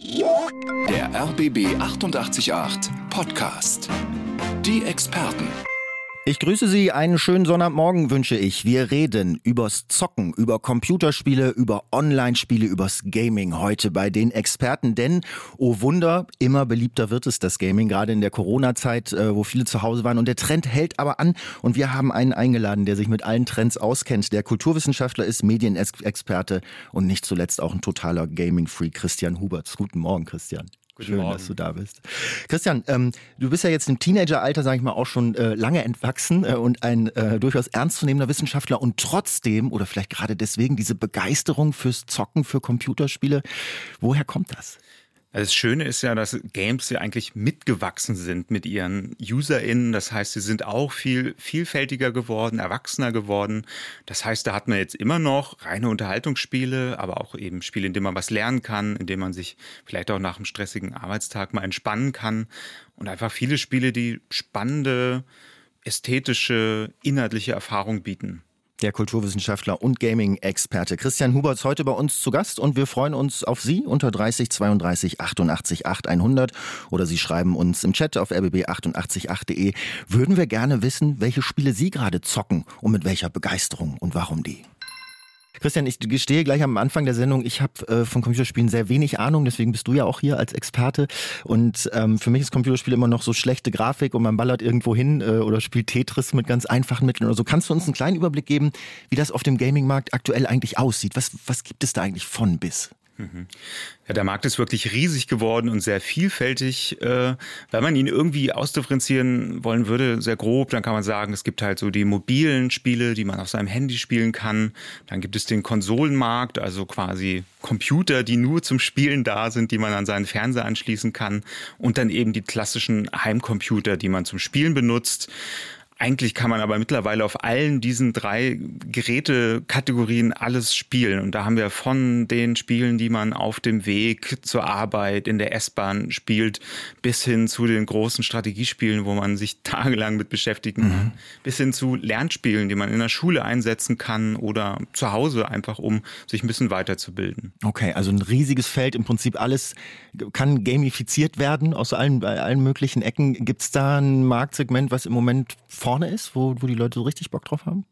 Der RBB 888 Podcast. Die Experten. Ich grüße Sie, einen schönen Sonnabendmorgen wünsche ich. Wir reden übers Zocken, über Computerspiele, über Online-Spiele, übers Gaming heute bei den Experten. Denn, oh Wunder, immer beliebter wird es, das Gaming, gerade in der Corona-Zeit, äh, wo viele zu Hause waren. Und der Trend hält aber an. Und wir haben einen eingeladen, der sich mit allen Trends auskennt. Der Kulturwissenschaftler ist Medienexperte und nicht zuletzt auch ein totaler Gaming-Freak, Christian Huberts. Guten Morgen, Christian. Guten Schön, Morgen. dass du da bist. Christian, ähm, du bist ja jetzt im Teenageralter, sage ich mal, auch schon äh, lange entwachsen äh, und ein äh, durchaus ernstzunehmender Wissenschaftler und trotzdem oder vielleicht gerade deswegen diese Begeisterung fürs Zocken, für Computerspiele. Woher kommt das? Das Schöne ist ja, dass Games ja eigentlich mitgewachsen sind mit ihren UserInnen. Das heißt, sie sind auch viel vielfältiger geworden, erwachsener geworden. Das heißt, da hat man jetzt immer noch reine Unterhaltungsspiele, aber auch eben Spiele, in denen man was lernen kann, in denen man sich vielleicht auch nach einem stressigen Arbeitstag mal entspannen kann. Und einfach viele Spiele, die spannende, ästhetische, inhaltliche Erfahrung bieten. Der Kulturwissenschaftler und Gaming-Experte Christian Huberts heute bei uns zu Gast und wir freuen uns auf Sie unter 30 32 88 8 100 oder Sie schreiben uns im Chat auf rbb888.de. Würden wir gerne wissen, welche Spiele Sie gerade zocken und mit welcher Begeisterung und warum die. Christian, ich gestehe gleich am Anfang der Sendung, ich habe äh, von Computerspielen sehr wenig Ahnung, deswegen bist du ja auch hier als Experte. Und ähm, für mich ist Computerspiel immer noch so schlechte Grafik und man ballert irgendwo hin äh, oder spielt Tetris mit ganz einfachen Mitteln oder so. Kannst du uns einen kleinen Überblick geben, wie das auf dem Gaming-Markt aktuell eigentlich aussieht? Was, was gibt es da eigentlich von bis? Ja, der Markt ist wirklich riesig geworden und sehr vielfältig. Äh, wenn man ihn irgendwie ausdifferenzieren wollen würde, sehr grob, dann kann man sagen, es gibt halt so die mobilen Spiele, die man auf seinem Handy spielen kann. Dann gibt es den Konsolenmarkt, also quasi Computer, die nur zum Spielen da sind, die man an seinen Fernseher anschließen kann. Und dann eben die klassischen Heimcomputer, die man zum Spielen benutzt. Eigentlich kann man aber mittlerweile auf allen diesen drei Gerätekategorien alles spielen. Und da haben wir von den Spielen, die man auf dem Weg zur Arbeit in der S-Bahn spielt, bis hin zu den großen Strategiespielen, wo man sich tagelang mit beschäftigen kann, bis hin zu Lernspielen, die man in der Schule einsetzen kann oder zu Hause einfach, um sich ein bisschen weiterzubilden. Okay, also ein riesiges Feld, im Prinzip alles kann gamifiziert werden aus allen, allen möglichen Ecken. Gibt es da ein Marktsegment, was im Moment vorne ist, wo, wo die Leute so richtig Bock drauf haben?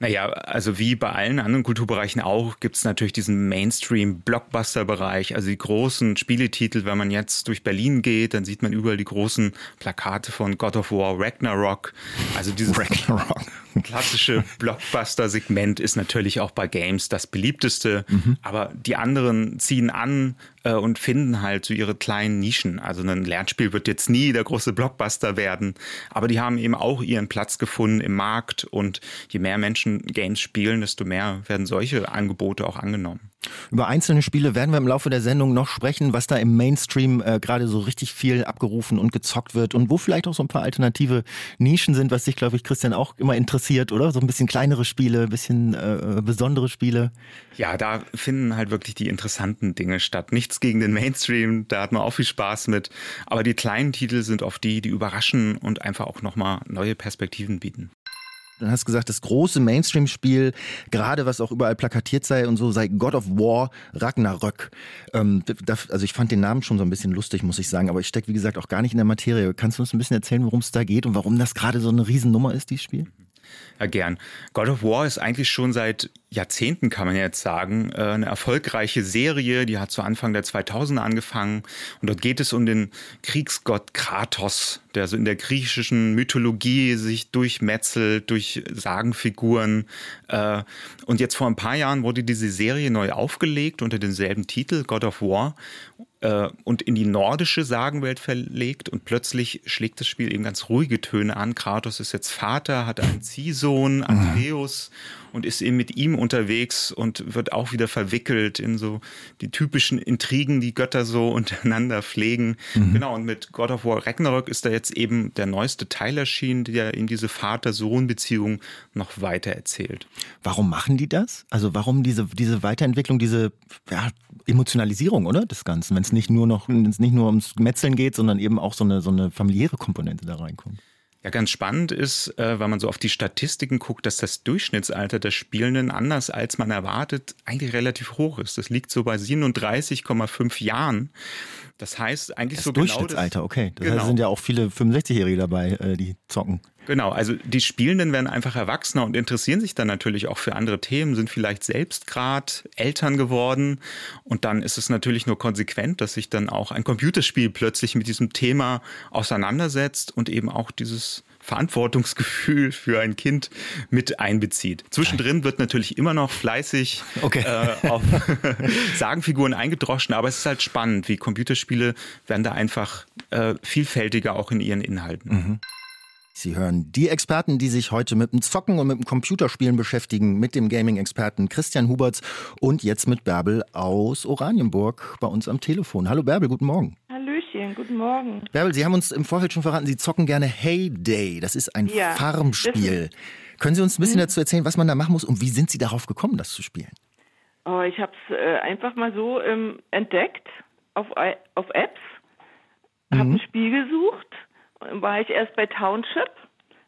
Naja, also wie bei allen anderen Kulturbereichen auch, gibt es natürlich diesen Mainstream-Blockbuster-Bereich, also die großen Spieletitel. Wenn man jetzt durch Berlin geht, dann sieht man überall die großen Plakate von God of War, Ragnarok. Also dieses Ragnarok. klassische Blockbuster-Segment ist natürlich auch bei Games das beliebteste, aber die anderen ziehen an äh, und finden halt so ihre kleinen Nischen. Also ein Lernspiel wird jetzt nie der große Blockbuster werden, aber die haben eben auch ihren Platz gefunden im Markt und je mehr Menschen Games spielen, desto mehr werden solche Angebote auch angenommen. Über einzelne Spiele werden wir im Laufe der Sendung noch sprechen, was da im Mainstream äh, gerade so richtig viel abgerufen und gezockt wird und wo vielleicht auch so ein paar alternative Nischen sind, was dich, glaube ich, Christian auch immer interessiert, oder? So ein bisschen kleinere Spiele, ein bisschen äh, besondere Spiele. Ja, da finden halt wirklich die interessanten Dinge statt. Nichts gegen den Mainstream, da hat man auch viel Spaß mit. Aber die kleinen Titel sind oft die, die überraschen und einfach auch nochmal neue Perspektiven bieten. Dann hast du gesagt, das große Mainstream-Spiel, gerade was auch überall plakatiert sei und so, sei God of War Ragnarök. Ähm, also ich fand den Namen schon so ein bisschen lustig, muss ich sagen, aber ich stecke, wie gesagt, auch gar nicht in der Materie. Kannst du uns ein bisschen erzählen, worum es da geht und warum das gerade so eine Riesennummer ist, dieses Spiel? Ja, gern. God of War ist eigentlich schon seit Jahrzehnten, kann man jetzt sagen, äh, eine erfolgreiche Serie. Die hat zu Anfang der 2000er angefangen. Und dort geht es um den Kriegsgott Kratos, der so in der griechischen Mythologie sich durchmetzelt, durch Sagenfiguren. Äh, Und jetzt vor ein paar Jahren wurde diese Serie neu aufgelegt unter demselben Titel, God of War äh, und in die nordische Sagenwelt verlegt und plötzlich schlägt das Spiel eben ganz ruhige Töne an. Kratos ist jetzt Vater, hat einen Ziehsohn, Atreus und ist eben mit ihm unterwegs und wird auch wieder verwickelt in so die typischen Intrigen, die Götter so untereinander pflegen. Genau, und mit God of War Ragnarök ist da jetzt eben der neueste Teil erschienen, der in diese Vater-Sohn-Beziehung noch weiter erzählt. Warum machen die das? Also warum diese, diese Weiterentwicklung, diese ja, Emotionalisierung, oder? Des Ganzen, wenn es nicht nur noch, wenn es nicht nur ums Metzeln geht, sondern eben auch so eine, so eine familiäre Komponente da reinkommt. Ja, ganz spannend ist, äh, wenn man so auf die Statistiken guckt, dass das Durchschnittsalter der Spielenden anders als man erwartet eigentlich relativ hoch ist. Das liegt so bei 37,5 Jahren. Das heißt eigentlich das so Durchschnittsalter, genau das, okay. Das genau. heißt, sind ja auch viele 65-Jährige dabei, äh, die zocken. Genau, also die Spielenden werden einfach erwachsener und interessieren sich dann natürlich auch für andere Themen, sind vielleicht selbst gerade Eltern geworden und dann ist es natürlich nur konsequent, dass sich dann auch ein Computerspiel plötzlich mit diesem Thema auseinandersetzt und eben auch dieses Verantwortungsgefühl für ein Kind mit einbezieht. Zwischendrin wird natürlich immer noch fleißig okay. äh, auf Sagenfiguren eingedroschen, aber es ist halt spannend, wie Computerspiele werden da einfach äh, vielfältiger auch in ihren Inhalten. Mhm. Sie hören die Experten, die sich heute mit dem Zocken und mit dem Computerspielen beschäftigen, mit dem Gaming-Experten Christian Huberts und jetzt mit Bärbel aus Oranienburg bei uns am Telefon. Hallo Bärbel, guten Morgen. Hallöchen, guten Morgen. Bärbel, Sie haben uns im Vorfeld schon verraten, Sie zocken gerne Heyday. Das ist ein ja, Farmspiel. Können Sie uns ein bisschen hm. dazu erzählen, was man da machen muss und wie sind Sie darauf gekommen, das zu spielen? Oh, ich habe es äh, einfach mal so ähm, entdeckt auf, auf Apps, mhm. habe ein Spiel gesucht war ich erst bei Township,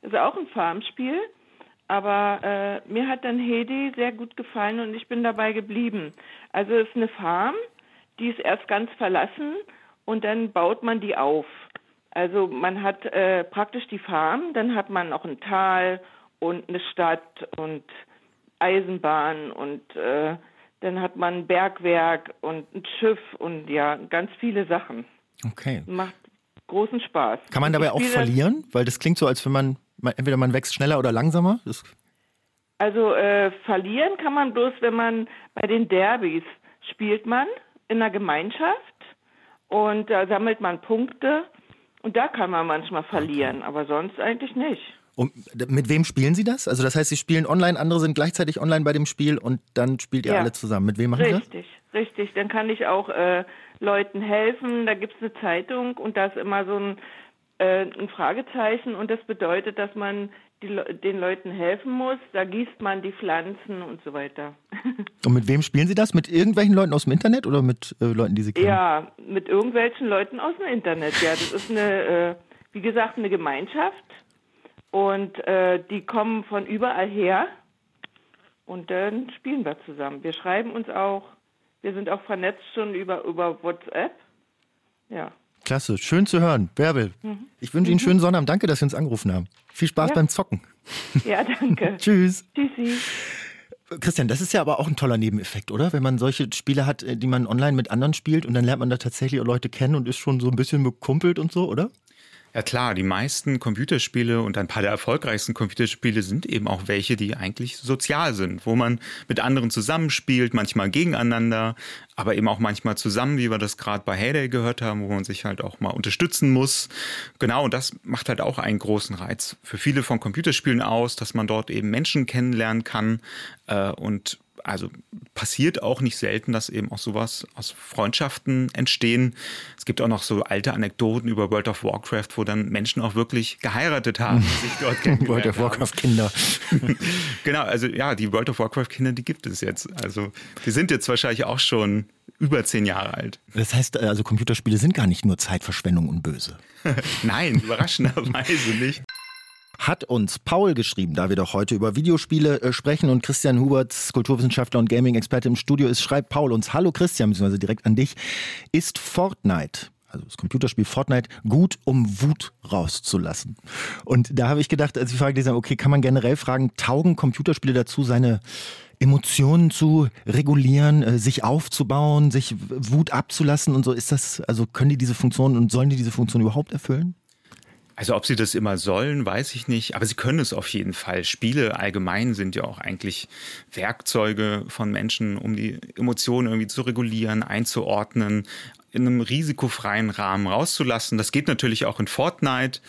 das ist auch ein Farmspiel. Aber äh, mir hat dann Hedi sehr gut gefallen und ich bin dabei geblieben. Also es ist eine Farm, die ist erst ganz verlassen und dann baut man die auf. Also man hat äh, praktisch die Farm, dann hat man auch ein Tal und eine Stadt und Eisenbahn und äh, dann hat man ein Bergwerk und ein Schiff und ja, ganz viele Sachen. Okay. Macht großen Spaß. Kann man dabei auch verlieren? Weil das klingt so, als wenn man, entweder man wächst schneller oder langsamer. Das also äh, verlieren kann man bloß, wenn man bei den Derbys spielt man in einer Gemeinschaft und da sammelt man Punkte und da kann man manchmal verlieren, okay. aber sonst eigentlich nicht. Und mit wem spielen Sie das? Also das heißt, Sie spielen online, andere sind gleichzeitig online bei dem Spiel und dann spielt ihr ja. alle zusammen. Mit wem machen Sie das? Richtig, richtig. Dann kann ich auch äh, Leuten helfen. Da gibt es eine Zeitung und da ist immer so ein, äh, ein Fragezeichen und das bedeutet, dass man die, den Leuten helfen muss. Da gießt man die Pflanzen und so weiter. und mit wem spielen Sie das? Mit irgendwelchen Leuten aus dem Internet oder mit äh, Leuten, die Sie kennen? Ja, mit irgendwelchen Leuten aus dem Internet. Ja, das ist eine, äh, wie gesagt, eine Gemeinschaft und äh, die kommen von überall her und dann spielen wir zusammen. Wir schreiben uns auch wir sind auch vernetzt schon über, über WhatsApp. Ja. Klasse, schön zu hören. Bärbel, mhm. ich wünsche Ihnen einen schönen Sonnabend. Danke, dass Sie uns angerufen haben. Viel Spaß ja. beim Zocken. Ja, danke. Tschüss. Tschüssi. Christian, das ist ja aber auch ein toller Nebeneffekt, oder? Wenn man solche Spiele hat, äh, die man online mit anderen spielt und dann lernt man da tatsächlich auch Leute kennen und ist schon so ein bisschen bekumpelt und so, oder? Ja klar, die meisten Computerspiele und ein paar der erfolgreichsten Computerspiele sind eben auch welche, die eigentlich sozial sind, wo man mit anderen zusammenspielt, manchmal gegeneinander, aber eben auch manchmal zusammen, wie wir das gerade bei Heyday gehört haben, wo man sich halt auch mal unterstützen muss. Genau, und das macht halt auch einen großen Reiz für viele von Computerspielen aus, dass man dort eben Menschen kennenlernen kann äh, und also passiert auch nicht selten, dass eben auch sowas aus Freundschaften entstehen. Es gibt auch noch so alte Anekdoten über World of Warcraft, wo dann Menschen auch wirklich geheiratet haben, sich dort World of Warcraft Kinder. genau, also ja, die World of Warcraft Kinder, die gibt es jetzt. Also die sind jetzt wahrscheinlich auch schon über zehn Jahre alt. Das heißt, also Computerspiele sind gar nicht nur Zeitverschwendung und böse. Nein, überraschenderweise nicht hat uns Paul geschrieben, da wir doch heute über Videospiele äh, sprechen und Christian Huberts, Kulturwissenschaftler und Gaming-Experte im Studio ist, schreibt Paul uns, hallo Christian, beziehungsweise direkt an dich, ist Fortnite also das Computerspiel Fortnite, gut, um Wut rauszulassen. Und da habe ich gedacht, als ich frage okay, kann man generell fragen, taugen Computerspiele dazu, seine Emotionen zu regulieren, äh, sich aufzubauen, sich Wut abzulassen und so? Ist das, also können die diese Funktion und sollen die diese Funktion überhaupt erfüllen? Also ob sie das immer sollen, weiß ich nicht, aber sie können es auf jeden Fall. Spiele allgemein sind ja auch eigentlich Werkzeuge von Menschen, um die Emotionen irgendwie zu regulieren, einzuordnen, in einem risikofreien Rahmen rauszulassen. Das geht natürlich auch in Fortnite.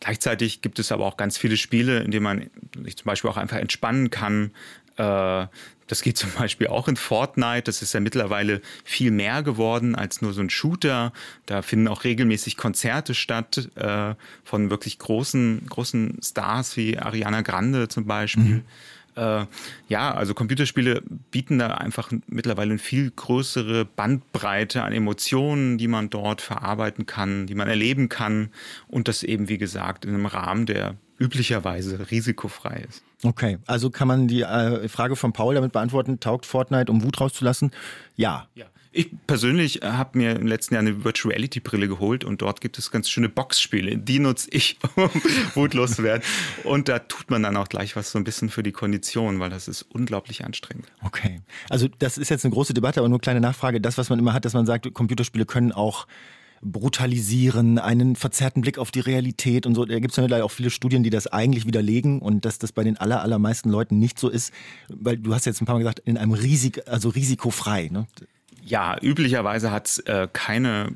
Gleichzeitig gibt es aber auch ganz viele Spiele, in denen man sich zum Beispiel auch einfach entspannen kann, äh, das geht zum Beispiel auch in Fortnite. Das ist ja mittlerweile viel mehr geworden als nur so ein Shooter. Da finden auch regelmäßig Konzerte statt äh, von wirklich großen, großen Stars wie Ariana Grande zum Beispiel. Mhm. Äh, ja, also Computerspiele bieten da einfach mittlerweile eine viel größere Bandbreite an Emotionen, die man dort verarbeiten kann, die man erleben kann und das eben, wie gesagt, in einem Rahmen, der üblicherweise risikofrei ist. Okay, also kann man die äh, Frage von Paul damit beantworten, taugt Fortnite, um Wut rauszulassen? Ja. ja. Ich persönlich habe mir im letzten Jahr eine Virtual Reality Brille geholt und dort gibt es ganz schöne Boxspiele. Die nutze ich, um wutlos zu werden. Und da tut man dann auch gleich was so ein bisschen für die Kondition, weil das ist unglaublich anstrengend. Okay. Also das ist jetzt eine große Debatte, aber nur kleine Nachfrage. Das, was man immer hat, dass man sagt, Computerspiele können auch brutalisieren, einen verzerrten Blick auf die Realität und so. Da gibt es ja auch viele Studien, die das eigentlich widerlegen und dass das bei den aller, allermeisten Leuten nicht so ist, weil du hast jetzt ein paar Mal gesagt, in einem Risik, also risikofrei. Ne? Ja, üblicherweise hat es äh, keine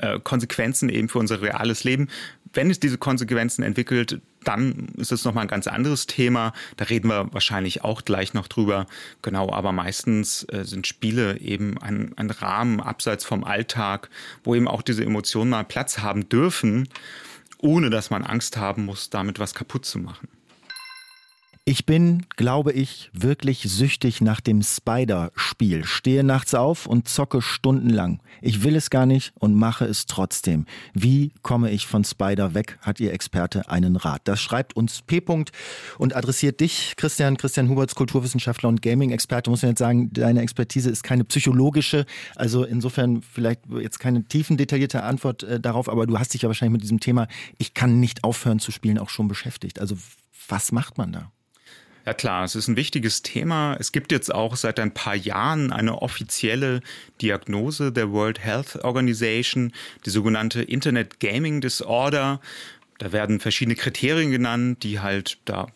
äh, Konsequenzen eben für unser reales Leben. Wenn es diese Konsequenzen entwickelt, dann ist es nochmal ein ganz anderes Thema. Da reden wir wahrscheinlich auch gleich noch drüber. Genau, aber meistens äh, sind Spiele eben ein, ein Rahmen abseits vom Alltag, wo eben auch diese Emotionen mal Platz haben dürfen, ohne dass man Angst haben muss, damit was kaputt zu machen. Ich bin, glaube ich, wirklich süchtig nach dem Spider-Spiel. Stehe nachts auf und zocke stundenlang. Ich will es gar nicht und mache es trotzdem. Wie komme ich von Spider weg? Hat Ihr Experte einen Rat? Das schreibt uns P. und adressiert dich, Christian, Christian Huberts, Kulturwissenschaftler und Gaming-Experte. Muss man jetzt sagen, deine Expertise ist keine psychologische, also insofern vielleicht jetzt keine tiefen, detaillierte Antwort äh, darauf, aber du hast dich ja wahrscheinlich mit diesem Thema, ich kann nicht aufhören zu spielen, auch schon beschäftigt. Also was macht man da? Ja klar, es ist ein wichtiges Thema. Es gibt jetzt auch seit ein paar Jahren eine offizielle Diagnose der World Health Organization, die sogenannte Internet Gaming Disorder. Da werden verschiedene Kriterien genannt, die halt da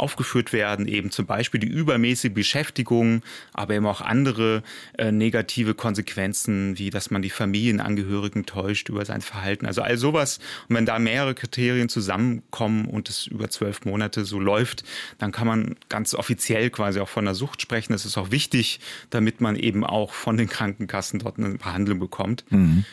aufgeführt werden, eben zum Beispiel die übermäßige Beschäftigung, aber eben auch andere äh, negative Konsequenzen, wie dass man die Familienangehörigen täuscht über sein Verhalten. Also all sowas. Und wenn da mehrere Kriterien zusammenkommen und es über zwölf Monate so läuft, dann kann man ganz offiziell quasi auch von der Sucht sprechen. Das ist auch wichtig, damit man eben auch von den Krankenkassen dort eine Behandlung bekommt. Mhm.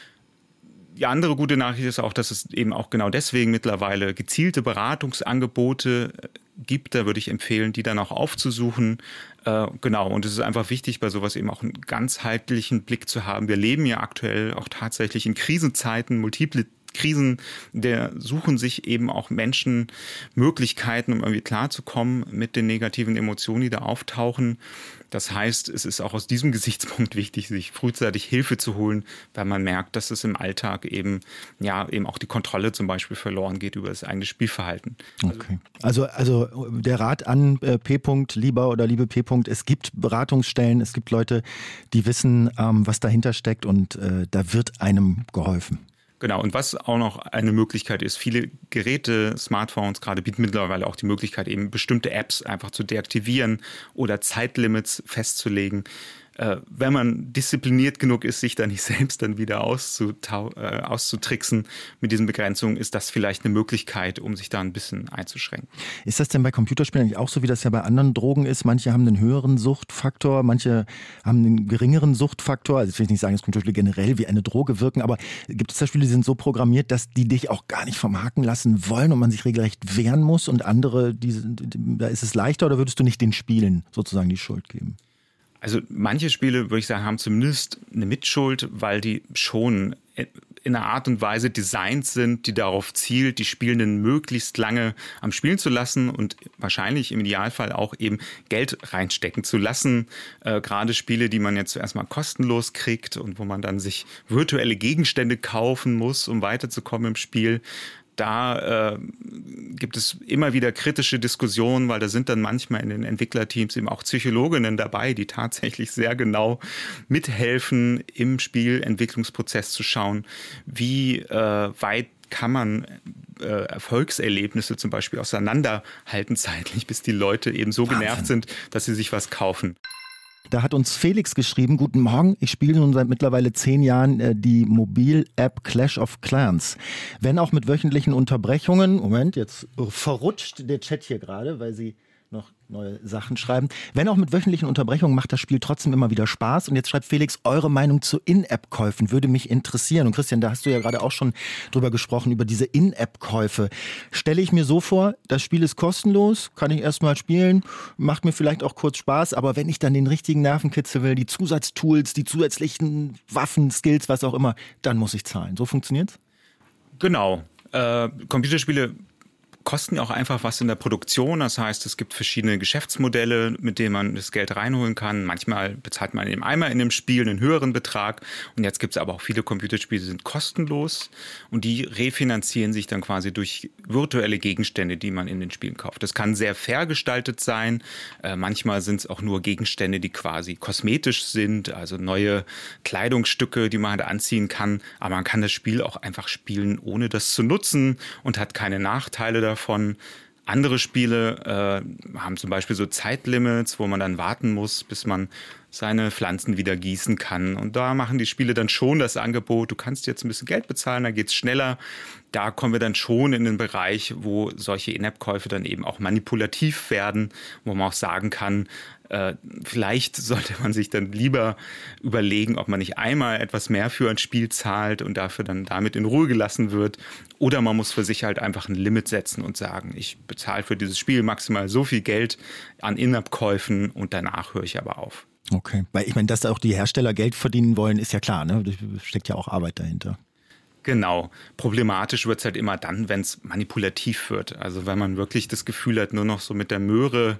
Die andere gute Nachricht ist auch, dass es eben auch genau deswegen mittlerweile gezielte Beratungsangebote gibt, da würde ich empfehlen, die dann auch aufzusuchen. Äh, genau, und es ist einfach wichtig, bei sowas eben auch einen ganzheitlichen Blick zu haben. Wir leben ja aktuell auch tatsächlich in Krisenzeiten, multiple Krisen, der suchen sich eben auch Menschen Möglichkeiten, um irgendwie klarzukommen mit den negativen Emotionen, die da auftauchen. Das heißt, es ist auch aus diesem Gesichtspunkt wichtig, sich frühzeitig Hilfe zu holen, weil man merkt, dass es im Alltag eben, ja, eben auch die Kontrolle zum Beispiel verloren geht über das eigene Spielverhalten. Okay. Also, also der Rat an äh, P. -Punkt, lieber oder liebe P. -Punkt, es gibt Beratungsstellen, es gibt Leute, die wissen, ähm, was dahinter steckt und äh, da wird einem geholfen. Genau, und was auch noch eine Möglichkeit ist, viele Geräte, Smartphones gerade bieten mittlerweile auch die Möglichkeit, eben bestimmte Apps einfach zu deaktivieren oder Zeitlimits festzulegen äh, wenn man diszipliniert genug ist, sich da nicht selbst dann wieder äh, auszutricksen mit diesen Begrenzungen, ist das vielleicht eine Möglichkeit, um sich da ein bisschen einzuschränken. Ist das denn bei Computerspielen eigentlich auch so, wie das ja bei anderen Drogen ist? Manche haben einen höheren Suchtfaktor, manche haben einen geringeren Suchtfaktor. Also ich will nicht sagen, dass Computerspiele generell wie eine Droge wirken, aber gibt es da Spiele, die sind so programmiert, dass die dich auch gar nicht vom Haken lassen wollen und man sich regelrecht wehren muss und andere, die, da ist es leichter oder würdest du nicht den Spielen sozusagen die Schuld geben? Also manche Spiele, würde ich sagen, haben zumindest eine Mitschuld, weil die schon in einer Art und Weise designt sind, die darauf zielt, die Spielenden möglichst lange am Spielen zu lassen und wahrscheinlich im Idealfall auch eben Geld reinstecken zu lassen. Äh, gerade Spiele, die man jetzt zuerst mal kostenlos kriegt und wo man dann sich virtuelle Gegenstände kaufen muss, um weiterzukommen im Spiel da äh, gibt es immer wieder kritische Diskussionen, weil da sind dann manchmal in den Entwicklerteams eben auch Psychologinnen dabei, die tatsächlich sehr genau mithelfen, im Spielentwicklungsprozess zu schauen, wie äh, weit kann man äh, Erfolgserlebnisse zum Beispiel auseinanderhalten zeitlich, bis die Leute eben so Wahnsinn. genervt sind, dass sie sich was kaufen. Da hat uns Felix geschrieben, guten Morgen, ich spiele nun seit mittlerweile zehn Jahren äh, die Mobil-App Clash of Clans. Wenn auch mit wöchentlichen Unterbrechungen, Moment, jetzt verrutscht der Chat hier gerade, weil sie neue Sachen schreiben. Wenn auch mit wöchentlichen Unterbrechungen macht das Spiel trotzdem immer wieder Spaß. Und jetzt schreibt Felix, eure Meinung zu In-App-Käufen würde mich interessieren. Und Christian, da hast du ja gerade auch schon drüber gesprochen, über diese In-App-Käufe. Stelle ich mir so vor, das Spiel ist kostenlos, kann ich erstmal spielen, macht mir vielleicht auch kurz Spaß, aber wenn ich dann den richtigen Nervenkitzel will, die Zusatztools, die zusätzlichen Waffen, Skills, was auch immer, dann muss ich zahlen. So funktioniert's? Genau. Äh, Computerspiele kosten ja auch einfach was in der Produktion. Das heißt, es gibt verschiedene Geschäftsmodelle, mit denen man das Geld reinholen kann. Manchmal bezahlt man eben einmal in dem Spiel einen höheren Betrag. Und jetzt gibt es aber auch viele Computerspiele, die sind kostenlos und die refinanzieren sich dann quasi durch virtuelle Gegenstände, die man in den Spielen kauft. Das kann sehr fair gestaltet sein. Äh, manchmal sind es auch nur Gegenstände, die quasi kosmetisch sind, also neue Kleidungsstücke, die man halt anziehen kann. Aber man kann das Spiel auch einfach spielen, ohne das zu nutzen und hat keine Nachteile davon davon. Andere Spiele äh, haben zum Beispiel so Zeitlimits, wo man dann warten muss, bis man seine Pflanzen wieder gießen kann. Und da machen die Spiele dann schon das Angebot, du kannst jetzt ein bisschen Geld bezahlen, dann geht es schneller. Da kommen wir dann schon in den Bereich, wo solche In-App-Käufe dann eben auch manipulativ werden, wo man auch sagen kann, äh, vielleicht sollte man sich dann lieber überlegen, ob man nicht einmal etwas mehr für ein Spiel zahlt und dafür dann damit in Ruhe gelassen wird. Oder man muss für sich halt einfach ein Limit setzen und sagen, ich bezahle für dieses Spiel maximal so viel Geld an In-App-Käufen und danach höre ich aber auf. Okay, weil ich meine, dass auch die Hersteller Geld verdienen wollen, ist ja klar, ne? Da steckt ja auch Arbeit dahinter. Genau. Problematisch wird es halt immer dann, wenn es manipulativ wird. Also wenn man wirklich das Gefühl hat, nur noch so mit der Möhre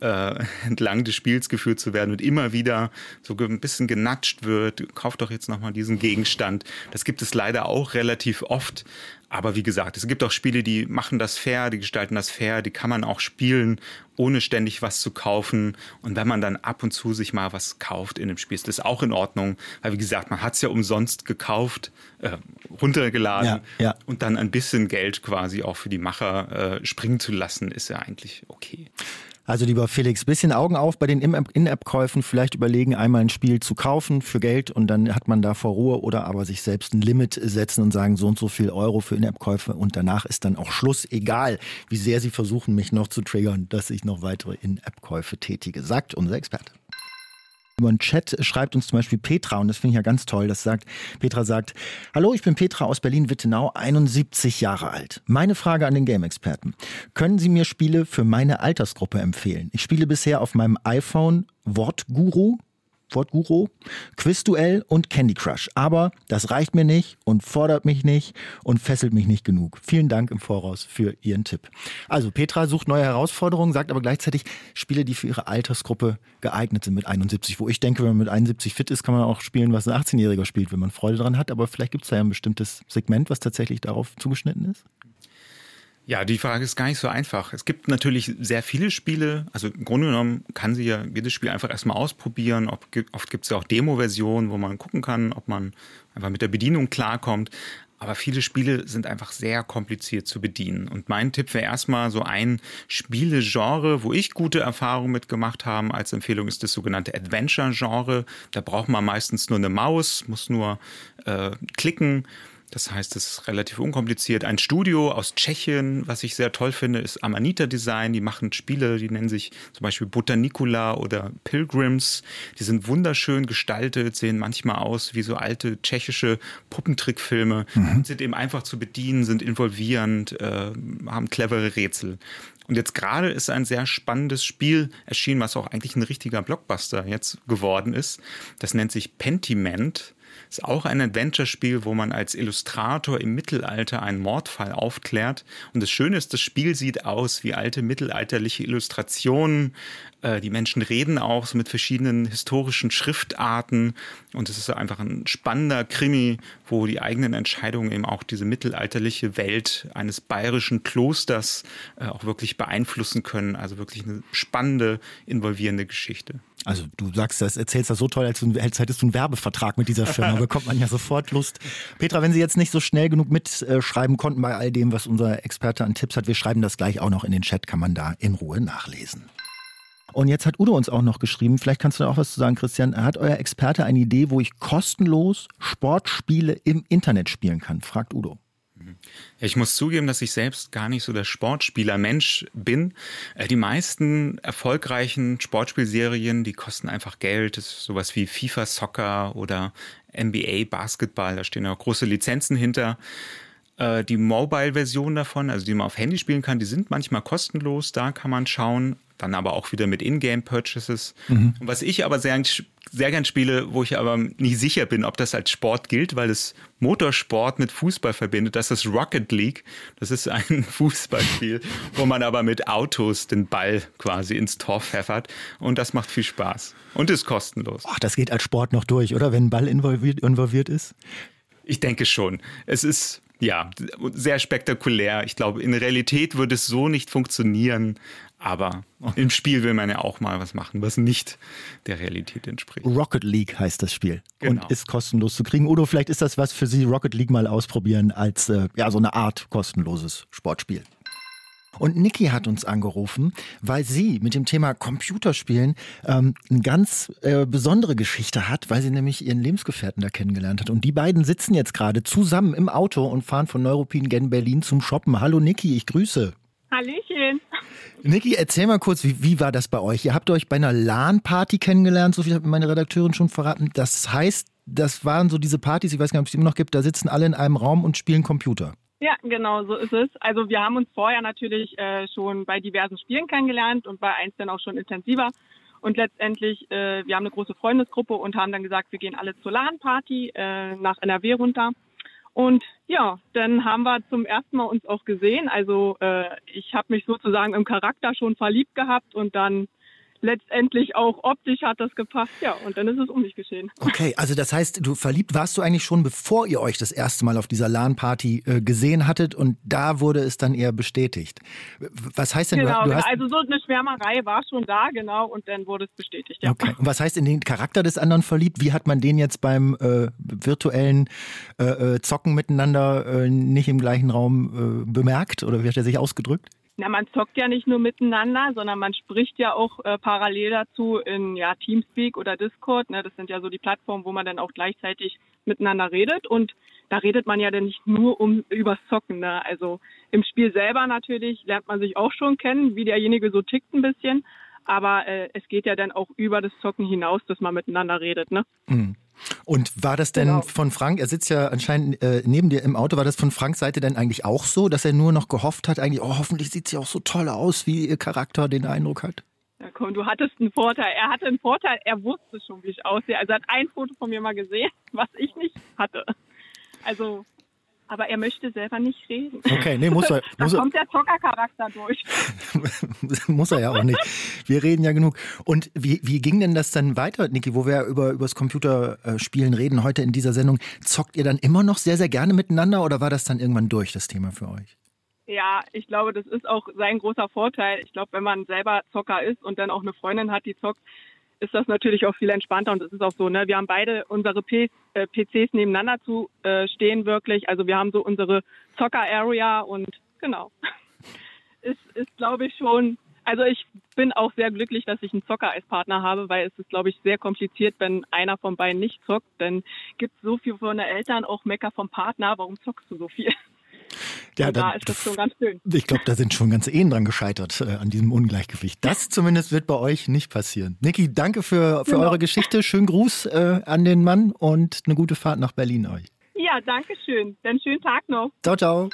äh, entlang des Spiels geführt zu werden und immer wieder so ein bisschen genatscht wird, kauft doch jetzt nochmal diesen Gegenstand. Das gibt es leider auch relativ oft. Aber wie gesagt, es gibt auch Spiele, die machen das fair, die gestalten das fair, die kann man auch spielen, ohne ständig was zu kaufen. Und wenn man dann ab und zu sich mal was kauft in dem Spiel, ist das auch in Ordnung. Weil wie gesagt, man hat es ja umsonst gekauft, äh, runtergeladen ja, ja. und dann ein bisschen Geld quasi auch für die Macher äh, springen zu lassen, ist ja eigentlich okay. Also lieber Felix, bisschen Augen auf bei den In-App-Käufen, vielleicht überlegen, einmal ein Spiel zu kaufen für Geld und dann hat man da vor Ruhe oder aber sich selbst ein Limit setzen und sagen, so und so viel Euro für In-App-Käufe und danach ist dann auch Schluss, egal wie sehr sie versuchen, mich noch zu triggern, dass ich noch weitere In-App-Käufe tätige, sagt unser Experte. Über den Chat schreibt uns zum Beispiel Petra, und das finde ich ja ganz toll, das sagt, Petra sagt, Hallo, ich bin Petra aus Berlin-Wittenau, 71 Jahre alt. Meine Frage an den Game-Experten. Können Sie mir Spiele für meine Altersgruppe empfehlen? Ich spiele bisher auf meinem iPhone Wortguru, Wortguru, Quizduell und Candy Crush. Aber das reicht mir nicht und fordert mich nicht und fesselt mich nicht genug. Vielen Dank im Voraus für Ihren Tipp. Also Petra sucht neue Herausforderungen, sagt aber gleichzeitig Spiele, die für ihre Altersgruppe geeignet sind mit 71. Wo ich denke, wenn man mit 71 fit ist, kann man auch spielen, was ein 18-Jähriger spielt, wenn man Freude dran hat. Aber vielleicht gibt es da ja ein bestimmtes Segment, was tatsächlich darauf zugeschnitten ist. Ja, die Frage ist gar nicht so einfach. Es gibt natürlich sehr viele Spiele. Also im Grunde genommen kann sie ja jedes Spiel einfach erstmal ausprobieren. Oft gibt es ja auch Demo-Versionen, wo man gucken kann, ob man einfach mit der Bedienung klarkommt. Aber viele Spiele sind einfach sehr kompliziert zu bedienen. Und mein Tipp wäre erstmal so ein Spielegenre, wo ich gute Erfahrungen mitgemacht habe. Als Empfehlung ist das sogenannte Adventure-Genre. Da braucht man meistens nur eine Maus, muss nur äh, klicken das heißt, es ist relativ unkompliziert. Ein Studio aus Tschechien, was ich sehr toll finde, ist Amanita Design. Die machen Spiele, die nennen sich zum Beispiel Botanicula oder Pilgrims. Die sind wunderschön gestaltet, sehen manchmal aus wie so alte tschechische Puppentrickfilme mhm. sind eben einfach zu bedienen, sind involvierend, äh, haben clevere Rätsel. Und jetzt gerade ist ein sehr spannendes Spiel erschienen, was auch eigentlich ein richtiger Blockbuster jetzt geworden ist. Das nennt sich Pentiment. Ist auch ein Adventure-Spiel, wo man als Illustrator im Mittelalter einen Mordfall aufklärt. Und das Schöne ist, das Spiel sieht aus wie alte mittelalterliche Illustrationen. Äh, die Menschen reden auch so mit verschiedenen historischen Schriftarten. Und es ist einfach ein spannender Krimi, wo die eigenen Entscheidungen eben auch diese mittelalterliche Welt eines bayerischen Klosters äh, auch wirklich beeinflussen können. Also wirklich eine spannende, involvierende Geschichte. Also du sagst das, erzählst das so toll, als, als hättest du einen Werbevertrag mit dieser Firma. bekommt man ja sofort Lust. Petra, wenn Sie jetzt nicht so schnell genug mitschreiben konnten bei all dem, was unser Experte an Tipps hat, wir schreiben das gleich auch noch in den Chat, kann man da in Ruhe nachlesen. Und jetzt hat Udo uns auch noch geschrieben, vielleicht kannst du da auch was zu sagen, Christian. Hat euer Experte eine Idee, wo ich kostenlos Sportspiele im Internet spielen kann? Fragt Udo. Ich muss zugeben, dass ich selbst gar nicht so der Sportspieler-Mensch bin. Äh, die meisten erfolgreichen Sportspielserien, die kosten einfach Geld. Das ist sowas wie FIFA Soccer oder NBA Basketball. Da stehen auch große Lizenzen hinter. Äh, die Mobile-Version davon, also die man auf Handy spielen kann, die sind manchmal kostenlos. Da kann man schauen. Dann aber auch wieder mit Ingame-Purchases. Mhm. was ich aber sehr, sehr gern spiele, wo ich aber nicht sicher bin, ob das als Sport gilt, weil es Motorsport mit Fußball verbindet, das ist Rocket League. Das ist ein Fußballspiel, wo man aber mit Autos den Ball quasi ins Tor pfeffert. Und das macht viel Spaß. Und ist kostenlos. Ach, das geht als Sport noch durch, oder? Wenn ein Ball involviert, involviert ist? Ich denke schon. Es ist ja, sehr spektakulär. Ich glaube, in Realität würde es so nicht funktionieren, aber im Spiel will man ja auch mal was machen, was nicht der Realität entspricht. Rocket League heißt das Spiel genau. und ist kostenlos zu kriegen. Oder vielleicht ist das was für Sie, Rocket League mal ausprobieren als äh, ja so eine Art kostenloses Sportspiel. Und Niki hat uns angerufen, weil sie mit dem Thema Computerspielen ähm, eine ganz äh, besondere Geschichte hat, weil sie nämlich ihren Lebensgefährten da kennengelernt hat. Und die beiden sitzen jetzt gerade zusammen im Auto und fahren von Neuruppin gen Berlin zum Shoppen. Hallo Niki, ich grüße. Hallöchen. Niki, erzähl mal kurz, wie, wie war das bei euch? Ihr habt euch bei einer LAN-Party kennengelernt, so viel hat meine Redakteurin schon verraten. Das heißt, das waren so diese Partys, ich weiß gar nicht, ob es immer noch gibt, da sitzen alle in einem Raum und spielen Computer. Ja, genau, so ist es. Also wir haben uns vorher natürlich äh, schon bei diversen Spielen kennengelernt und bei eins dann auch schon intensiver. Und letztendlich, äh, wir haben eine große Freundesgruppe und haben dann gesagt, wir gehen alle zur LAN-Party äh, nach NRW runter. Und ja, dann haben wir zum ersten Mal uns auch gesehen. Also äh, ich habe mich sozusagen im Charakter schon verliebt gehabt und dann letztendlich auch optisch hat das gepasst, ja, und dann ist es um mich geschehen. Okay, also das heißt, du verliebt warst du eigentlich schon, bevor ihr euch das erste Mal auf dieser LAN-Party äh, gesehen hattet und da wurde es dann eher bestätigt. Was heißt denn, genau, du, du hast... also so eine Schwärmerei war schon da, genau, und dann wurde es bestätigt, ja. Okay, und was heißt in den Charakter des anderen verliebt? Wie hat man den jetzt beim äh, virtuellen äh, äh Zocken miteinander äh, nicht im gleichen Raum äh, bemerkt oder wie hat er sich ausgedrückt? Na, man zockt ja nicht nur miteinander, sondern man spricht ja auch äh, parallel dazu in ja, Teamspeak oder Discord. Ne? Das sind ja so die Plattformen, wo man dann auch gleichzeitig miteinander redet. Und da redet man ja dann nicht nur um übers Zocken. Ne? Also im Spiel selber natürlich lernt man sich auch schon kennen, wie derjenige so tickt ein bisschen. Aber äh, es geht ja dann auch über das Zocken hinaus, dass man miteinander redet. Ne? Mhm. Und war das denn genau. von Frank, er sitzt ja anscheinend äh, neben dir im Auto, war das von Franks Seite denn eigentlich auch so, dass er nur noch gehofft hat, eigentlich, oh, hoffentlich sieht sie auch so toll aus, wie ihr Charakter den Eindruck hat? Ja, komm, du hattest einen Vorteil. Er hatte einen Vorteil, er wusste schon, wie ich aussehe. Also er hat ein Foto von mir mal gesehen, was ich nicht hatte. Also aber er möchte selber nicht reden. Okay, nee, muss er. da muss kommt der Zockercharakter durch. muss er ja auch nicht. Wir reden ja genug. Und wie, wie ging denn das dann weiter, Niki, wo wir über übers Computerspielen reden heute in dieser Sendung? Zockt ihr dann immer noch sehr, sehr gerne miteinander oder war das dann irgendwann durch, das Thema für euch? Ja, ich glaube, das ist auch sein großer Vorteil. Ich glaube, wenn man selber Zocker ist und dann auch eine Freundin hat, die zockt, ist das natürlich auch viel entspannter und es ist auch so, ne? Wir haben beide unsere P äh, PCs nebeneinander zu äh, stehen wirklich. Also wir haben so unsere Zocker-Area und genau. ist, ist glaube ich schon, also ich bin auch sehr glücklich, dass ich einen Zocker als Partner habe, weil es ist, glaube ich, sehr kompliziert, wenn einer von beiden nicht zockt. Dann gibt es so viel von den Eltern auch Mecker vom Partner, warum zockst du so viel? Ja, da ist das schon ganz schön. Ich glaube, da sind schon ganze Ehen dran gescheitert äh, an diesem Ungleichgewicht. Das zumindest wird bei euch nicht passieren. Niki, danke für, für genau. eure Geschichte. Schönen Gruß äh, an den Mann und eine gute Fahrt nach Berlin euch. Ja, danke schön. Dann schönen Tag noch. Ciao, ciao.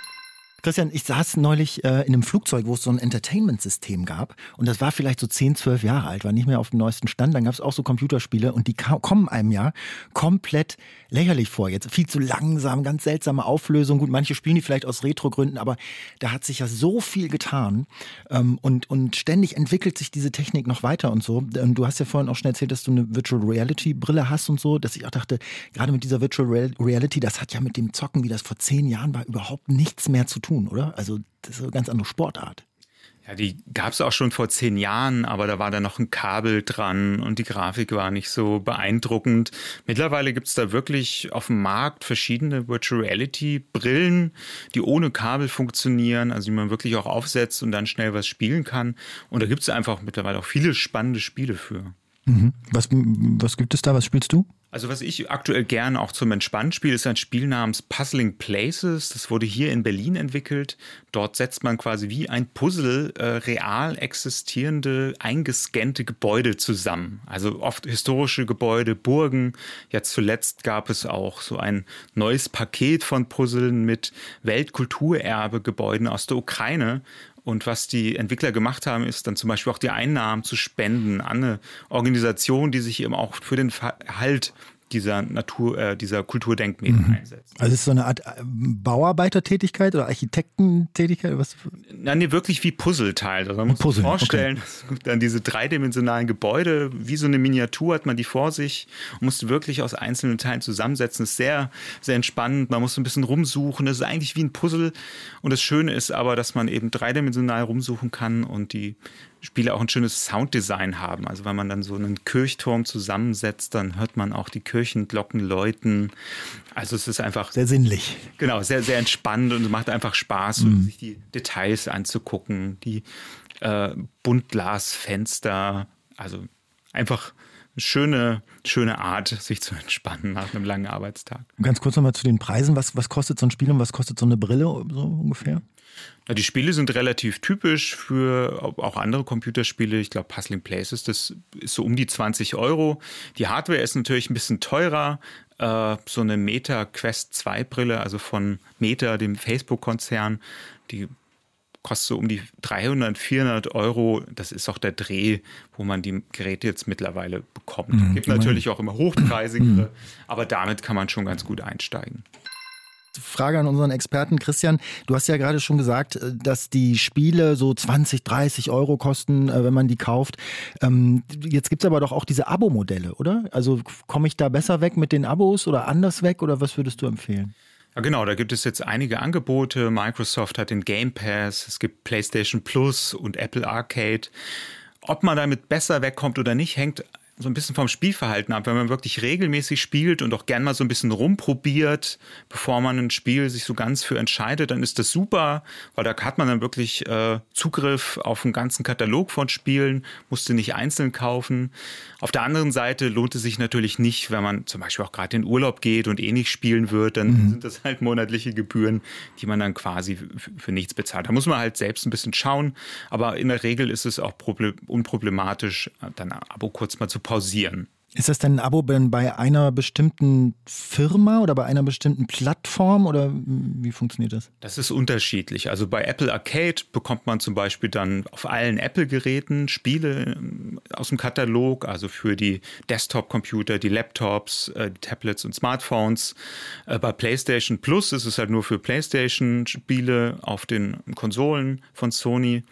Christian, ich saß neulich äh, in einem Flugzeug, wo es so ein Entertainment-System gab. Und das war vielleicht so 10, 12 Jahre alt, war nicht mehr auf dem neuesten Stand. Dann gab es auch so Computerspiele und die kommen einem ja komplett lächerlich vor. Jetzt viel zu langsam, ganz seltsame Auflösung. Gut, manche spielen die vielleicht aus Retro-Gründen, aber da hat sich ja so viel getan. Ähm, und, und ständig entwickelt sich diese Technik noch weiter und so. Und du hast ja vorhin auch schon erzählt, dass du eine Virtual Reality-Brille hast und so, dass ich auch dachte, gerade mit dieser Virtual Reality, das hat ja mit dem Zocken, wie das vor zehn Jahren war, überhaupt nichts mehr zu tun tun, oder? Also das ist eine ganz andere Sportart. Ja, die gab es auch schon vor zehn Jahren, aber da war da noch ein Kabel dran und die Grafik war nicht so beeindruckend. Mittlerweile gibt es da wirklich auf dem Markt verschiedene Virtual Reality Brillen, die ohne Kabel funktionieren, also die man wirklich auch aufsetzt und dann schnell was spielen kann. Und da gibt es einfach mittlerweile auch viele spannende Spiele für. Mhm. Was, was gibt es da? Was spielst du? Also was ich aktuell gerne auch zum Entspannen spiele, ist ein Spiel namens Puzzling Places. Das wurde hier in Berlin entwickelt. Dort setzt man quasi wie ein Puzzle äh, real existierende, eingescannte Gebäude zusammen. Also oft historische Gebäude, Burgen. Jetzt zuletzt gab es auch so ein neues Paket von Puzzeln mit Weltkulturerbe-Gebäuden aus der Ukraine. Und was die Entwickler gemacht haben, ist dann zum Beispiel auch die Einnahmen zu spenden an eine Organisation, die sich eben auch für den Erhalt dieser Natur, äh, dieser Kulturdenkmäler mhm. einsetzt. Also es ist so eine Art äh, Bauarbeitertätigkeit oder Architektentätigkeit? Was? Nein, nee, wirklich wie Puzzleteil. Also man muss Puzzle, sich vorstellen, okay. dann diese dreidimensionalen Gebäude, wie so eine Miniatur hat man die vor sich und muss wirklich aus einzelnen Teilen zusammensetzen. Das ist sehr, sehr entspannend. Man muss ein bisschen rumsuchen. Das ist eigentlich wie ein Puzzle. Und das Schöne ist aber, dass man eben dreidimensional rumsuchen kann und die Spiele auch ein schönes Sounddesign haben. Also wenn man dann so einen Kirchturm zusammensetzt, dann hört man auch die Kirchenglocken läuten. Also es ist einfach sehr sinnlich. Genau, sehr sehr entspannt und es macht einfach Spaß, mhm. sich die Details anzugucken, die äh, Buntglasfenster. Also einfach eine schöne, schöne Art, sich zu entspannen nach einem langen Arbeitstag. Ganz kurz nochmal zu den Preisen. Was, was kostet so ein Spiel und was kostet so eine Brille so ungefähr? Die Spiele sind relativ typisch für auch andere Computerspiele. Ich glaube, Puzzling Places, das ist so um die 20 Euro. Die Hardware ist natürlich ein bisschen teurer. Äh, so eine Meta Quest 2 Brille, also von Meta, dem Facebook-Konzern, die kostet so um die 300, 400 Euro. Das ist auch der Dreh, wo man die Geräte jetzt mittlerweile bekommt. Es mhm, gibt natürlich auch immer hochpreisigere, mhm. aber damit kann man schon ganz gut einsteigen. Frage an unseren Experten Christian. Du hast ja gerade schon gesagt, äh, dass die Spiele so 20, 30 Euro kosten, äh, wenn man die kauft. Ähm, jetzt gibt es aber doch auch diese Abo-Modelle, oder? Also komme ich da besser weg mit den Abos oder anders weg oder was würdest du empfehlen? Ja, genau, da gibt es jetzt einige Angebote. Microsoft hat den Game Pass, es gibt PlayStation Plus und Apple Arcade. Ob man damit besser wegkommt oder nicht, hängt so ein bisschen vom Spielverhalten ab. Wenn man wirklich regelmäßig spielt und auch gern mal so ein bisschen rumprobiert, bevor man ein Spiel sich so ganz für entscheidet, dann ist das super, weil da hat man dann wirklich äh, Zugriff auf einen ganzen Katalog von Spielen, musste nicht einzeln kaufen. Auf der anderen Seite lohnt es sich natürlich nicht, wenn man zum Beispiel auch gerade in Urlaub geht und eh nicht spielen wird, dann mhm. sind das halt monatliche Gebühren, die man dann quasi für nichts bezahlt. Da muss man halt selbst ein bisschen schauen, aber in der Regel ist es auch unproblematisch, dann ein Abo kurz mal zu pausieren. Ist das denn ein Abo bei einer bestimmten Firma oder bei einer bestimmten Plattform oder wie funktioniert das? Das ist unterschiedlich. Also bei Apple Arcade bekommt man zum Beispiel dann auf allen Apple-Geräten Spiele ähm, aus dem Katalog, also für die Desktop-Computer, die Laptops, äh, die Tablets und Smartphones. Äh, bei PlayStation Plus ist es halt nur für PlayStation-Spiele auf den Konsolen von Sony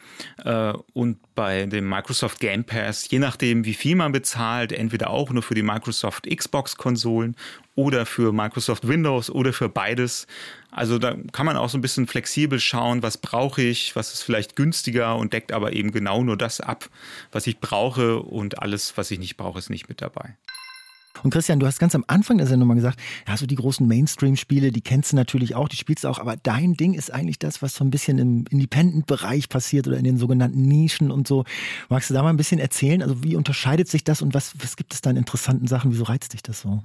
äh, und bei dem Microsoft Game Pass, je nachdem, wie viel man bezahlt, entweder auch nur für die Microsoft Xbox-Konsolen oder für Microsoft Windows oder für beides. Also da kann man auch so ein bisschen flexibel schauen, was brauche ich, was ist vielleicht günstiger und deckt aber eben genau nur das ab, was ich brauche und alles, was ich nicht brauche, ist nicht mit dabei. Und Christian, du hast ganz am Anfang der Sendung mal gesagt, ja, so die großen Mainstream-Spiele, die kennst du natürlich auch, die spielst du auch, aber dein Ding ist eigentlich das, was so ein bisschen im Independent-Bereich passiert oder in den sogenannten Nischen und so. Magst du da mal ein bisschen erzählen? Also wie unterscheidet sich das und was, was gibt es da an interessanten Sachen? Wieso reizt dich das so?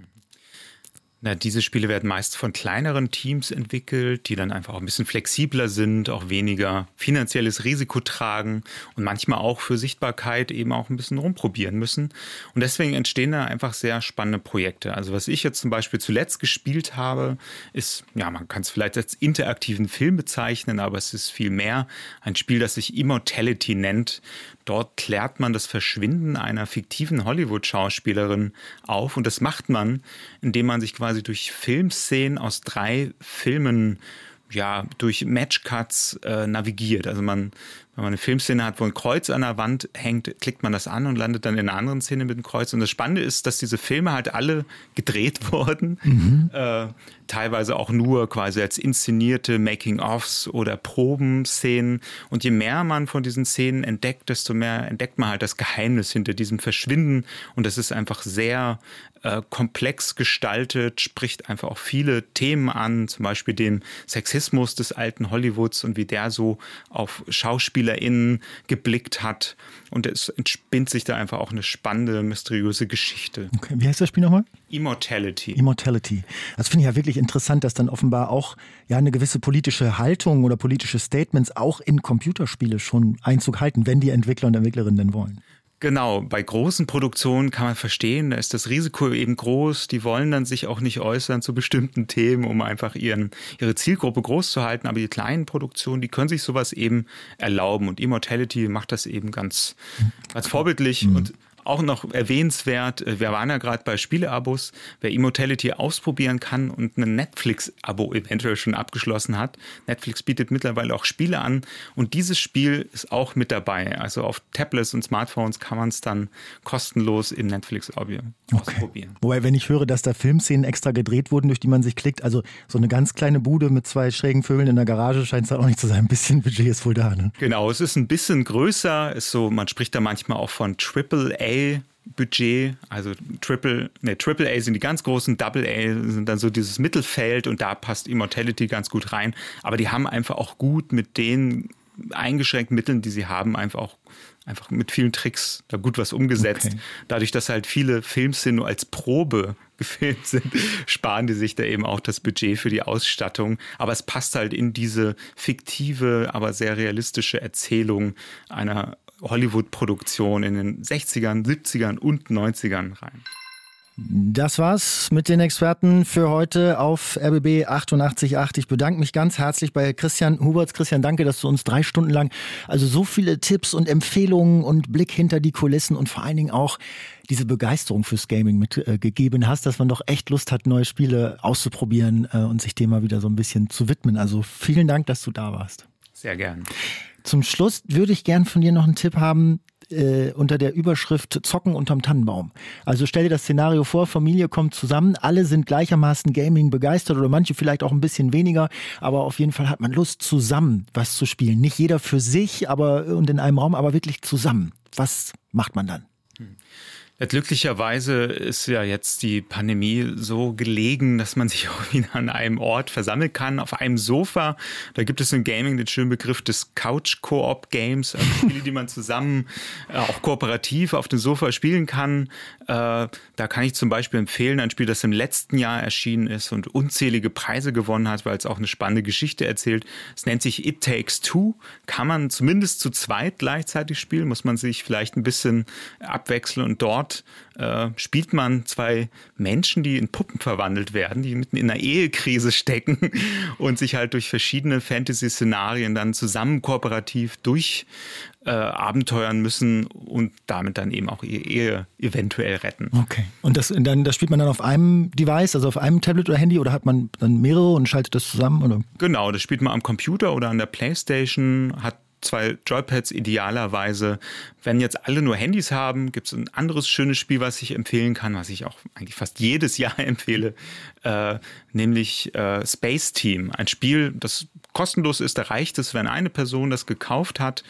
Na, diese Spiele werden meist von kleineren Teams entwickelt, die dann einfach auch ein bisschen flexibler sind, auch weniger finanzielles Risiko tragen und manchmal auch für Sichtbarkeit eben auch ein bisschen rumprobieren müssen. Und deswegen entstehen da einfach sehr spannende Projekte. Also was ich jetzt zum Beispiel zuletzt gespielt habe, ist, ja, man kann es vielleicht als interaktiven Film bezeichnen, aber es ist viel mehr ein Spiel, das sich Immortality nennt. Dort klärt man das Verschwinden einer fiktiven Hollywood-Schauspielerin auf und das macht man, indem man sich quasi durch Filmszenen aus drei Filmen ja, durch Matchcuts äh, navigiert. Also man, wenn man eine Filmszene hat, wo ein Kreuz an der Wand hängt, klickt man das an und landet dann in einer anderen Szene mit dem Kreuz. Und das Spannende ist, dass diese Filme halt alle gedreht wurden, mhm. äh, teilweise auch nur quasi als inszenierte Making-ofs oder Probenszenen. Und je mehr man von diesen Szenen entdeckt, desto mehr entdeckt man halt das Geheimnis hinter diesem Verschwinden. Und das ist einfach sehr äh, komplex gestaltet, spricht einfach auch viele Themen an, zum Beispiel den Sexismus des alten Hollywoods und wie der so auf Schauspieler MitspielerInnen geblickt hat. Und es entspinnt sich da einfach auch eine spannende, mysteriöse Geschichte. Okay. Wie heißt das Spiel nochmal? Immortality. Immortality. Das finde ich ja wirklich interessant, dass dann offenbar auch ja eine gewisse politische Haltung oder politische Statements auch in Computerspiele schon Einzug halten, wenn die Entwickler und Entwicklerinnen denn wollen. Genau, bei großen Produktionen kann man verstehen, da ist das Risiko eben groß. Die wollen dann sich auch nicht äußern zu bestimmten Themen, um einfach ihren, ihre Zielgruppe groß zu halten. Aber die kleinen Produktionen, die können sich sowas eben erlauben. Und Immortality macht das eben ganz, ganz vorbildlich. Mhm. Und auch noch erwähnenswert, äh, wir waren ja gerade bei Spieleabos, wer Immortality ausprobieren kann und ein Netflix-Abo eventuell schon abgeschlossen hat. Netflix bietet mittlerweile auch Spiele an und dieses Spiel ist auch mit dabei. Also auf Tablets und Smartphones kann man es dann kostenlos im Netflix-Abo okay. ausprobieren. Wobei, wenn ich höre, dass da Filmszenen extra gedreht wurden, durch die man sich klickt, also so eine ganz kleine Bude mit zwei schrägen Vögeln in der Garage scheint es da auch nicht zu sein. Ein bisschen Budget ist wohl da. Ne? Genau, es ist ein bisschen größer, ist so, man spricht da manchmal auch von Triple A Budget, also Triple, ne, Triple A sind die ganz großen, Double A sind dann so dieses Mittelfeld und da passt Immortality ganz gut rein. Aber die haben einfach auch gut mit den eingeschränkten Mitteln, die sie haben, einfach auch einfach mit vielen Tricks da gut was umgesetzt. Okay. Dadurch, dass halt viele Filmszenen nur als Probe gefilmt sind, sparen die sich da eben auch das Budget für die Ausstattung. Aber es passt halt in diese fiktive, aber sehr realistische Erzählung einer Hollywood-Produktion in den 60ern, 70ern und 90ern rein. Das war's mit den Experten für heute auf RBB 888. Ich bedanke mich ganz herzlich bei Christian Huberts. Christian, danke, dass du uns drei Stunden lang also so viele Tipps und Empfehlungen und Blick hinter die Kulissen und vor allen Dingen auch diese Begeisterung fürs Gaming mitgegeben äh, hast, dass man doch echt Lust hat, neue Spiele auszuprobieren äh, und sich dem mal wieder so ein bisschen zu widmen. Also vielen Dank, dass du da warst. Sehr gern. Zum Schluss würde ich gern von dir noch einen Tipp haben äh, unter der Überschrift Zocken unterm Tannenbaum. Also stell dir das Szenario vor, Familie kommt zusammen, alle sind gleichermaßen Gaming begeistert oder manche vielleicht auch ein bisschen weniger, aber auf jeden Fall hat man Lust, zusammen was zu spielen. Nicht jeder für sich, aber und in einem Raum, aber wirklich zusammen. Was macht man dann? Hm. Ja, glücklicherweise ist ja jetzt die Pandemie so gelegen, dass man sich auch wieder an einem Ort versammeln kann, auf einem Sofa. Da gibt es im Gaming den schönen Begriff des Couch-Koop-Games, also Spiele, die man zusammen äh, auch kooperativ auf dem Sofa spielen kann. Äh, da kann ich zum Beispiel empfehlen, ein Spiel, das im letzten Jahr erschienen ist und unzählige Preise gewonnen hat, weil es auch eine spannende Geschichte erzählt. Es nennt sich It Takes Two. Kann man zumindest zu zweit gleichzeitig spielen, muss man sich vielleicht ein bisschen abwechseln und dort dort äh, spielt man zwei Menschen, die in Puppen verwandelt werden, die mitten in einer Ehekrise stecken und sich halt durch verschiedene Fantasy-Szenarien dann zusammen kooperativ durch äh, abenteuern müssen und damit dann eben auch ihre Ehe eventuell retten. Okay. Und das, dann, das spielt man dann auf einem Device, also auf einem Tablet oder Handy oder hat man dann mehrere und schaltet das zusammen? Oder? Genau, das spielt man am Computer oder an der Playstation, hat zwei Joypads idealerweise. Wenn jetzt alle nur Handys haben, gibt es ein anderes schönes Spiel, was ich empfehlen kann, was ich auch eigentlich fast jedes Jahr empfehle, äh, nämlich äh, Space Team. Ein Spiel, das kostenlos ist, da reicht es, wenn eine Person das gekauft hat.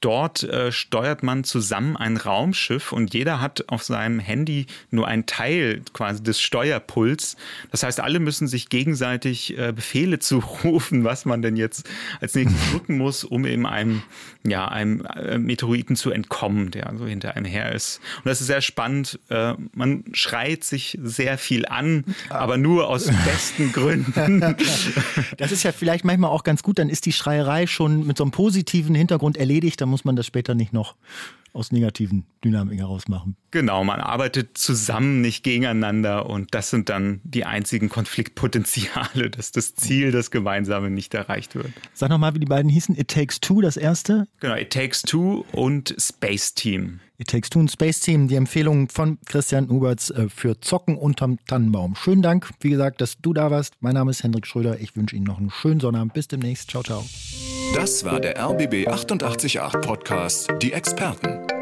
Dort äh, steuert man zusammen ein Raumschiff und jeder hat auf seinem Handy nur einen Teil quasi des Steuerpuls. Das heißt, alle müssen sich gegenseitig äh, Befehle zurufen, was man denn jetzt als nächstes drücken muss, um eben einem, ja, einem äh, Meteoriten zu entkommen, der so hinter einem her ist. Und das ist sehr spannend. Äh, man schreit sich sehr viel an, aber nur aus besten Gründen. Das ist ja vielleicht manchmal auch ganz gut, dann ist die Schreierei schon mit so einem positiven Hintergrund erledigt, dann muss man das später nicht noch aus negativen Dynamiken heraus machen. Genau, man arbeitet zusammen, nicht gegeneinander und das sind dann die einzigen Konfliktpotenziale, dass das Ziel, das Gemeinsame nicht erreicht wird. Sag nochmal, wie die beiden hießen. It Takes Two, das erste? Genau, It Takes Two und Space Team. It Takes Two und Space Team, die Empfehlung von Christian Huberts äh, für Zocken unterm Tannenbaum. Schönen Dank, wie gesagt, dass du da warst. Mein Name ist Hendrik Schröder. Ich wünsche Ihnen noch einen schönen Sonnabend. Bis demnächst. Ciao, ciao. Das war der RBB 888 Podcast, die Experten.